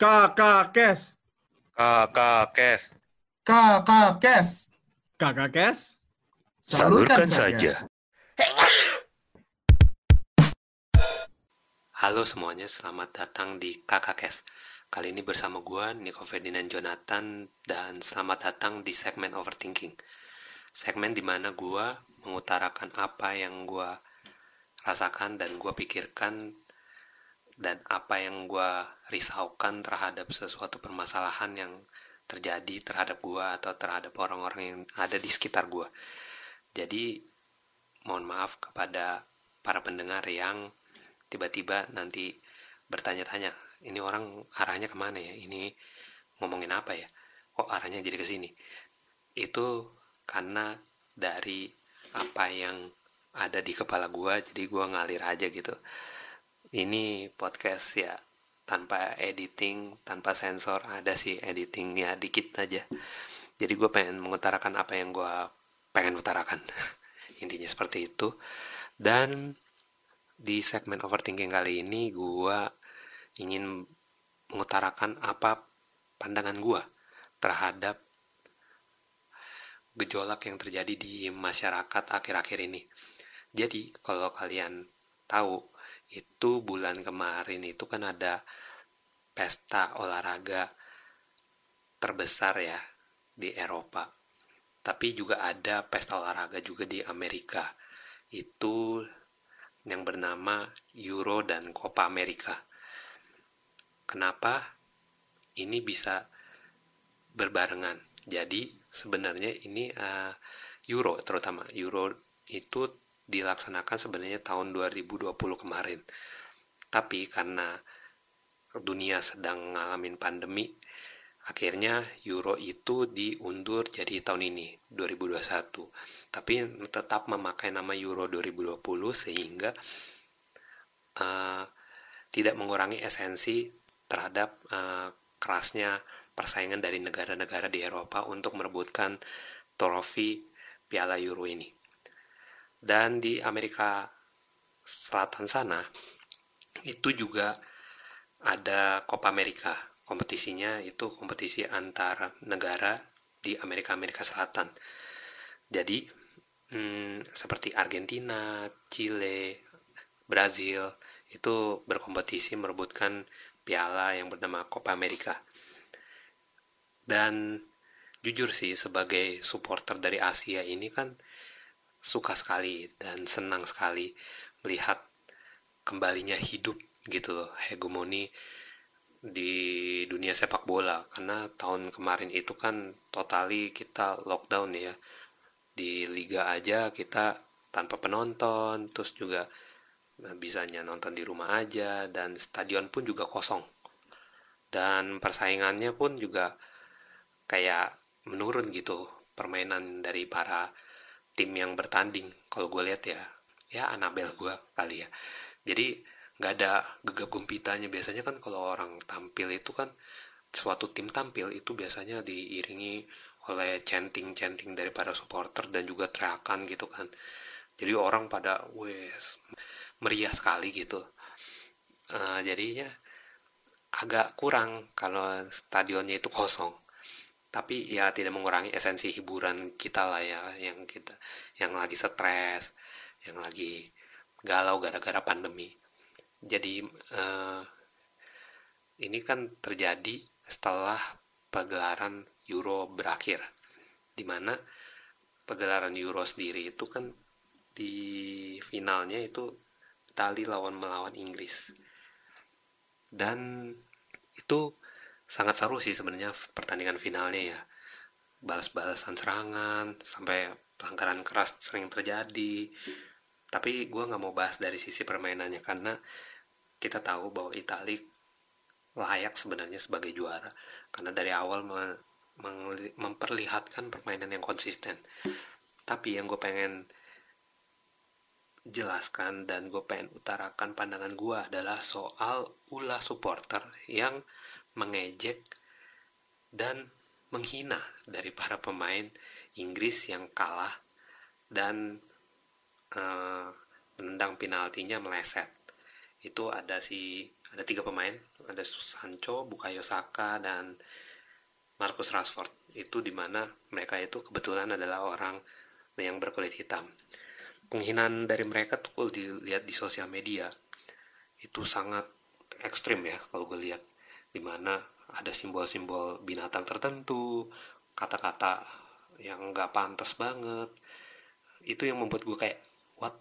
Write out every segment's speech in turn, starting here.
Kakak Kes. Kakak Kes. Kakak Kes. Kakak Kes. Salurkan saja. Halo semuanya, selamat datang di Kakak Kes. Kali ini bersama gue, Nico Ferdinand Jonathan, dan selamat datang di segmen Overthinking. Segmen di mana gue mengutarakan apa yang gue rasakan dan gue pikirkan dan apa yang gue risaukan terhadap sesuatu permasalahan yang terjadi terhadap gue atau terhadap orang-orang yang ada di sekitar gue. Jadi mohon maaf kepada para pendengar yang tiba-tiba nanti bertanya-tanya, ini orang arahnya ke mana ya? Ini ngomongin apa ya? Kok arahnya jadi ke sini? Itu karena dari apa yang ada di kepala gue, jadi gue ngalir aja gitu ini podcast ya tanpa editing, tanpa sensor, ada sih editingnya dikit aja. Jadi gue pengen mengutarakan apa yang gue pengen utarakan. Intinya seperti itu. Dan di segmen overthinking kali ini gue ingin mengutarakan apa pandangan gue terhadap gejolak yang terjadi di masyarakat akhir-akhir ini. Jadi kalau kalian tahu itu bulan kemarin itu kan ada pesta olahraga terbesar ya di Eropa. Tapi juga ada pesta olahraga juga di Amerika. Itu yang bernama Euro dan Copa America. Kenapa ini bisa berbarengan? Jadi sebenarnya ini uh, Euro terutama Euro itu dilaksanakan sebenarnya tahun 2020 kemarin. Tapi karena dunia sedang ngalamin pandemi, akhirnya Euro itu diundur jadi tahun ini, 2021. Tapi tetap memakai nama Euro 2020 sehingga uh, tidak mengurangi esensi terhadap uh, kerasnya persaingan dari negara-negara di Eropa untuk merebutkan trofi Piala Euro ini. Dan di Amerika Selatan sana itu juga ada Copa America. Kompetisinya itu kompetisi antar negara di Amerika Amerika Selatan. Jadi hmm, seperti Argentina, Chile, Brazil itu berkompetisi merebutkan piala yang bernama Copa America. Dan jujur sih sebagai supporter dari Asia ini kan suka sekali dan senang sekali melihat kembalinya hidup gitu loh hegemoni di dunia sepak bola. Karena tahun kemarin itu kan totali kita lockdown ya. Di liga aja kita tanpa penonton terus juga bisanya nonton di rumah aja dan stadion pun juga kosong. Dan persaingannya pun juga kayak menurun gitu permainan dari para tim yang bertanding kalau gue lihat ya ya Anabel gue kali ya. Jadi nggak ada gegap gempitanya. Biasanya kan kalau orang tampil itu kan suatu tim tampil itu biasanya diiringi oleh chanting chanting dari para supporter dan juga teriakan gitu kan. Jadi orang pada wes meriah sekali gitu. Uh, jadinya agak kurang kalau stadionnya itu kosong tapi ya tidak mengurangi esensi hiburan kita lah ya yang kita yang lagi stres yang lagi galau gara-gara pandemi. Jadi uh, ini kan terjadi setelah pagelaran Euro berakhir di mana pagelaran Euro sendiri itu kan di finalnya itu Itali lawan melawan Inggris. Dan itu sangat seru sih sebenarnya pertandingan finalnya ya. Balas-balasan serangan sampai pelanggaran keras sering terjadi. Tapi gue nggak mau bahas dari sisi permainannya karena kita tahu bahwa Itali layak sebenarnya sebagai juara. Karena dari awal memperlihatkan permainan yang konsisten. Tapi yang gue pengen jelaskan dan gue pengen utarakan pandangan gue adalah soal ulah supporter yang mengejek dan menghina dari para pemain Inggris yang kalah dan uh, menendang penaltinya meleset. itu ada si ada tiga pemain ada Sancho, Bukayo Saka dan Marcus Rashford. Itu di mana mereka itu kebetulan adalah orang yang berkulit hitam. Penghinaan dari mereka tuh kalau dilihat di sosial media itu sangat ekstrim ya kalau gue lihat di mana ada simbol-simbol binatang tertentu kata-kata yang nggak pantas banget. Itu yang membuat gue kayak what?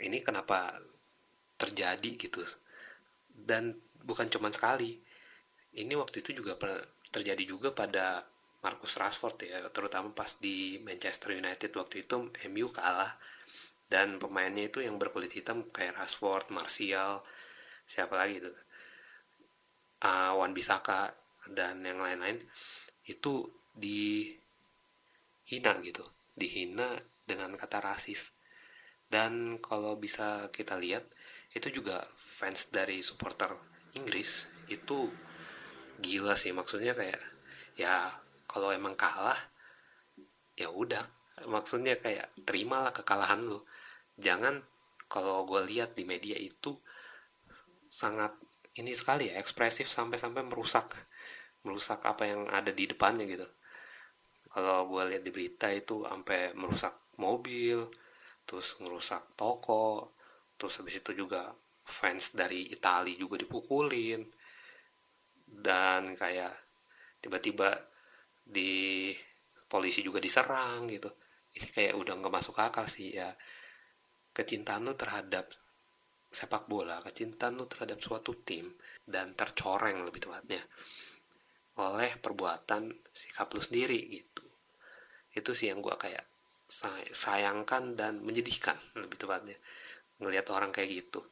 Ini kenapa terjadi? gitu. Dan bukan cuman sekali. Ini waktu itu juga terjadi juga pada Marcus Rashford ya terutama pas di Manchester United waktu itu MU kalah. Dan pemainnya itu yang berkulit hitam kayak Rashford, Martial, siapa lagi itu uh, Wan Bisaka dan yang lain-lain itu dihina gitu. Dihina dengan kata rasis. Dan kalau bisa kita lihat itu juga fans dari supporter Inggris itu gila sih. Maksudnya kayak ya kalau emang kalah ya udah. Maksudnya kayak terimalah kekalahan lu. Jangan kalau gue lihat di media itu sangat ini sekali ya ekspresif sampai-sampai merusak merusak apa yang ada di depannya gitu. Kalau gue lihat di berita itu sampai merusak mobil terus merusak toko terus habis itu juga fans dari Italia juga dipukulin dan kayak tiba-tiba di polisi juga diserang gitu. Ini kayak udah nggak masuk akal sih ya. Kecintaan lu terhadap sepak bola kecintaan lu terhadap suatu tim dan tercoreng lebih tepatnya oleh perbuatan sikap lu sendiri gitu. Itu sih yang gue kayak sayangkan dan menyedihkan lebih tepatnya ngelihat orang kayak gitu.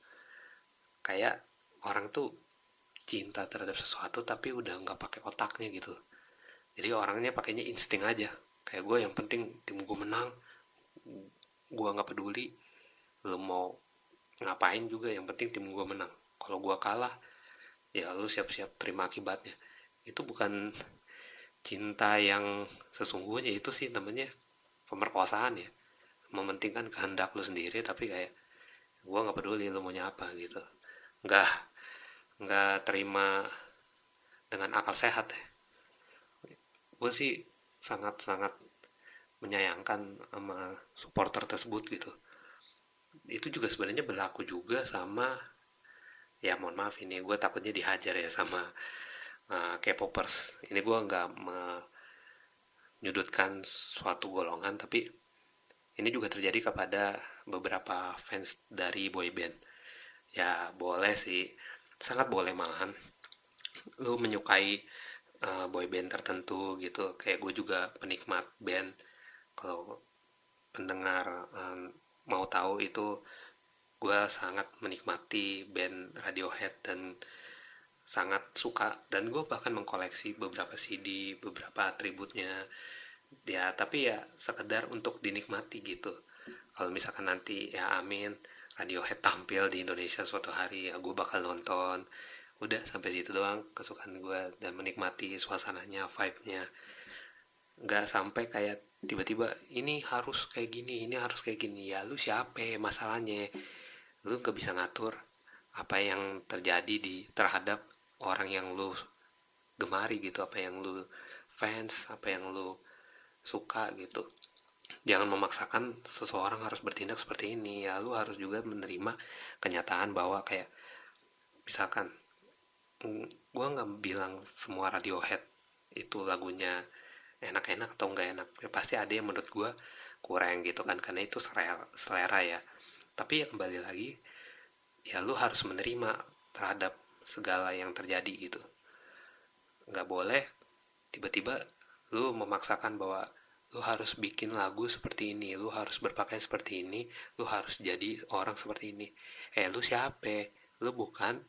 Kayak orang tuh cinta terhadap sesuatu tapi udah nggak pakai otaknya gitu. Jadi orangnya pakainya insting aja. Kayak gue yang penting tim gue menang gue nggak peduli lo mau ngapain juga yang penting tim gue menang. Kalau gue kalah ya lu siap-siap terima akibatnya. Itu bukan cinta yang sesungguhnya itu sih namanya pemerkosaan ya. Mementingkan kehendak lu sendiri tapi kayak gue nggak peduli lu maunya apa gitu. Nggak nggak terima dengan akal sehat ya. Gue sih sangat sangat menyayangkan sama supporter tersebut gitu itu juga sebenarnya berlaku juga sama ya mohon maaf ini gue takutnya dihajar ya sama uh, K-popers. Ini gue nggak menyudutkan suatu golongan tapi ini juga terjadi kepada beberapa fans dari boyband ya boleh sih. Sangat boleh malahan. Lu menyukai uh, boyband tertentu gitu. Kayak gue juga penikmat band. Kalau pendengar um, mau tahu itu gue sangat menikmati band Radiohead dan sangat suka. Dan gue bahkan mengkoleksi beberapa CD beberapa atributnya. Ya tapi ya sekedar untuk dinikmati gitu. Kalau misalkan nanti ya amin Radiohead tampil di Indonesia suatu hari ya gue bakal nonton. Udah sampai situ doang kesukaan gue dan menikmati suasananya vibe-nya. Nggak sampai kayak tiba-tiba ini harus kayak gini ini harus kayak gini. Ya lu siapa masalahnya? Lu gak bisa ngatur apa yang terjadi di terhadap orang yang lu gemari gitu apa yang lu fans apa yang lu suka gitu. Jangan memaksakan seseorang harus bertindak seperti ini. Ya lu harus juga menerima kenyataan bahwa kayak misalkan gue nggak bilang semua Radiohead itu lagunya enak-enak atau enggak enak ya, pasti ada yang menurut gue kurang gitu kan karena itu selera, selera ya. Tapi ya kembali lagi ya lu harus menerima terhadap segala yang terjadi gitu. Nggak boleh tiba-tiba lu memaksakan bahwa lu harus bikin lagu seperti ini lu harus berpakaian seperti ini lu harus jadi orang seperti ini. Eh lu siapa? Lu bukan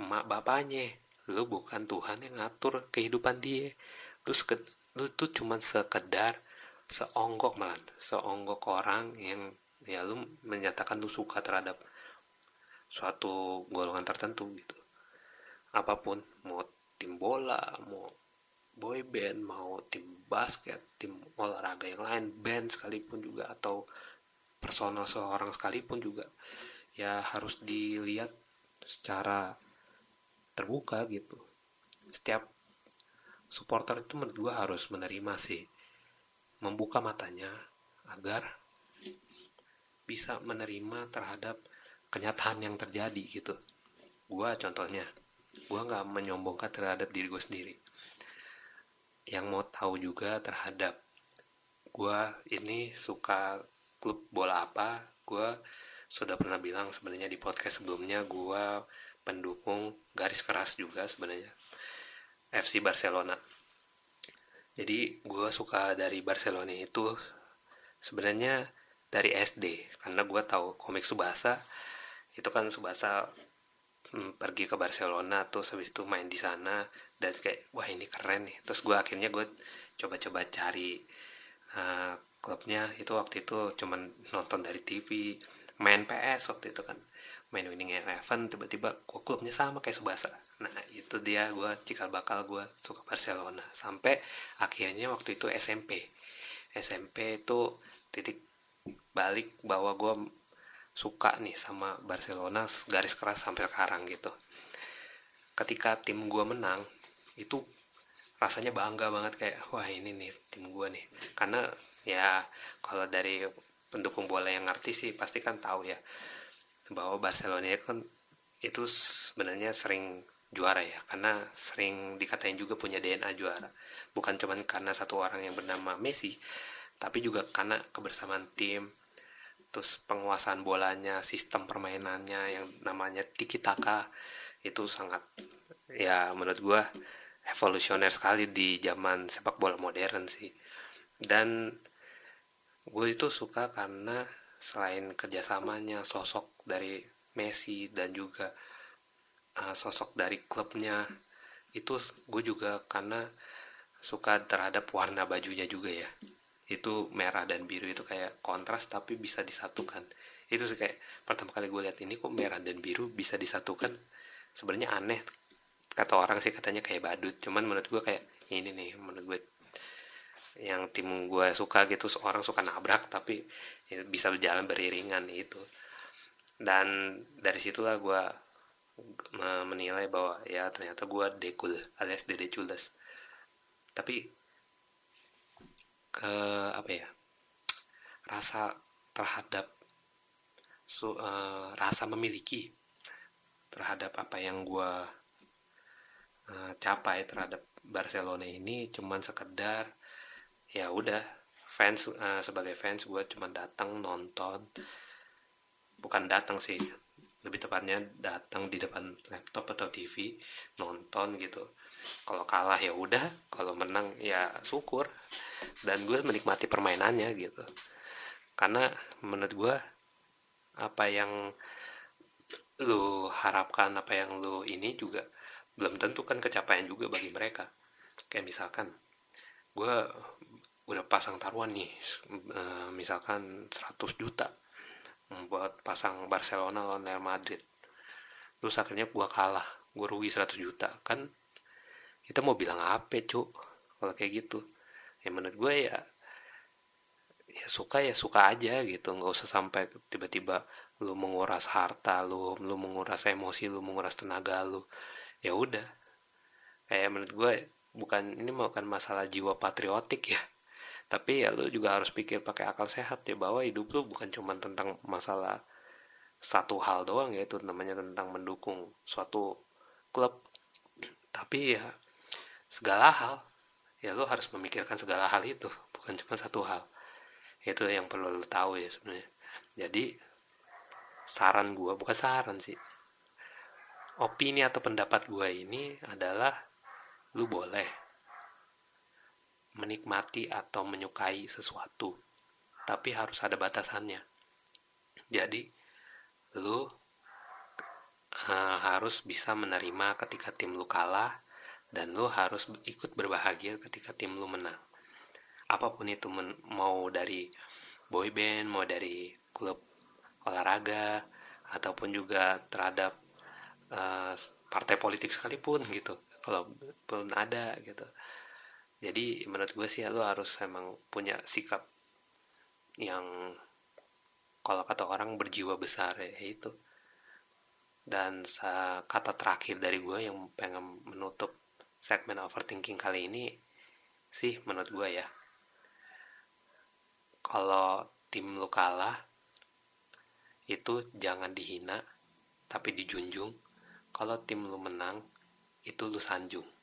emak bapaknya. Lu bukan Tuhan yang ngatur kehidupan dia. Lu lu tuh cuman sekedar seonggok malah seonggok orang yang ya lu menyatakan lu suka terhadap suatu golongan tertentu gitu. Apa pun mau tim bola mau boy band mau tim basket tim olahraga yang lain band sekalipun juga atau personal seorang sekalipun juga ya harus dilihat secara terbuka gitu. Setiap supporter itu menurut gue harus menerima sih. Membuka matanya agar bisa menerima terhadap kenyataan yang terjadi gitu. Gue contohnya gue nggak menyombongkan terhadap diri gue sendiri. Yang mau tahu juga terhadap gue ini suka klub bola apa gue sudah pernah bilang sebenarnya di podcast sebelumnya gue pendukung garis keras juga sebenarnya FC Barcelona. Jadi gue suka dari Barcelona itu sebenarnya dari SD karena gue tahu komik Subasa itu kan Subasa hmm, pergi ke Barcelona terus habis itu main di sana dan kayak wah ini keren nih. Terus gue akhirnya gue coba-coba cari uh, klubnya. Itu waktu itu cuman nonton dari TV main PS waktu itu kan main Winning Eleven tiba-tiba gue klubnya sama kayak Subasa. Nah itu dia gue cikal bakal gue suka Barcelona. Sampai akhirnya waktu itu SMP SMP itu titik balik bahwa gue suka nih sama Barcelona garis keras sampai sekarang gitu. Ketika tim gue menang itu rasanya bangga banget kayak wah ini nih tim gue nih. Karena ya kalau dari pendukung bola yang ngerti sih pasti kan tahu ya bahwa Barcelona kan itu sebenarnya sering juara ya karena sering dikatain juga punya DNA juara. Bukan cuman karena satu orang yang bernama Messi tapi juga karena kebersamaan tim terus penguasaan bolanya sistem permainannya yang namanya tiki taka itu sangat ya menurut gue evolusioner sekali di zaman sepak bola modern sih. Dan gue itu suka karena selain kerjasamanya sosok dari Messi dan juga uh, sosok dari klubnya itu gue juga karena suka terhadap warna bajunya juga ya. Itu merah dan biru itu kayak kontras tapi bisa disatukan. Itu sih kayak pertama kali gue lihat ini kok merah dan biru bisa disatukan. Sebenarnya aneh kata orang sih katanya kayak badut. Cuman menurut gue kayak ini nih menurut gue yang tim gue suka gitu orang suka nabrak tapi ya bisa berjalan beriringan itu dan dari situlah gue menilai bahwa ya ternyata gue dekul alias dede cules. Tapi ke apa ya rasa terhadap su, uh, rasa memiliki terhadap apa yang gue uh, capai terhadap Barcelona ini cuman sekedar ya udah fans uh, sebagai fans gue cuma datang nonton. Bukan datang sih lebih tepatnya datang di depan laptop atau TV nonton gitu. Kalau kalah ya udah kalau menang ya syukur. Dan gue menikmati permainannya gitu. Karena menurut gue apa yang lu harapkan apa yang lu ini juga belum tentu kan kecapaian juga bagi mereka. Kayak misalkan gue udah pasang taruhan nih uh, misalkan 100 juta buat pasang Barcelona lawan Real Madrid. Terus akhirnya gua kalah gue rugi 100 juta. Kan kita mau bilang apa cuk kalau kayak gitu. Ya menurut gue ya ya suka ya suka aja gitu. Nggak usah sampai tiba-tiba lu menguras harta lu lu menguras emosi lu menguras tenaga lu. Ya udah. Kayak menurut gue bukan ini bukan masalah jiwa patriotik ya tapi ya lu juga harus pikir pakai akal sehat ya bahwa hidup lu bukan cuma tentang masalah satu hal doang ya itu namanya tentang mendukung suatu klub. Tapi ya segala hal ya lu harus memikirkan segala hal itu bukan cuma satu hal. Itu yang perlu lu tahu ya sebenarnya. Jadi saran gua bukan saran sih. Opini atau pendapat gua ini adalah lu boleh menikmati atau menyukai sesuatu. Tapi harus ada batasannya. Jadi lu uh, harus bisa menerima ketika tim lu kalah dan lu harus ikut berbahagia ketika tim lu menang. Apa pun itu men mau dari boy band mau dari klub olahraga ataupun juga terhadap uh, partai politik sekalipun gitu. Kalau pun ada gitu jadi menurut gue sih ya lo harus emang punya sikap yang kalau kata orang berjiwa besar ya itu Dan kata terakhir dari gue yang pengen menutup segmen overthinking kali ini sih menurut gue ya. Kalau tim lu kalah itu jangan dihina tapi dijunjung. Kalau tim lu menang itu lu sanjung.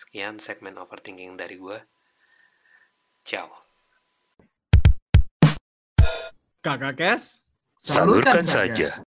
Sekian segmen overthinking dari gue. Ciao. Kakak Kes. Salurkan saja.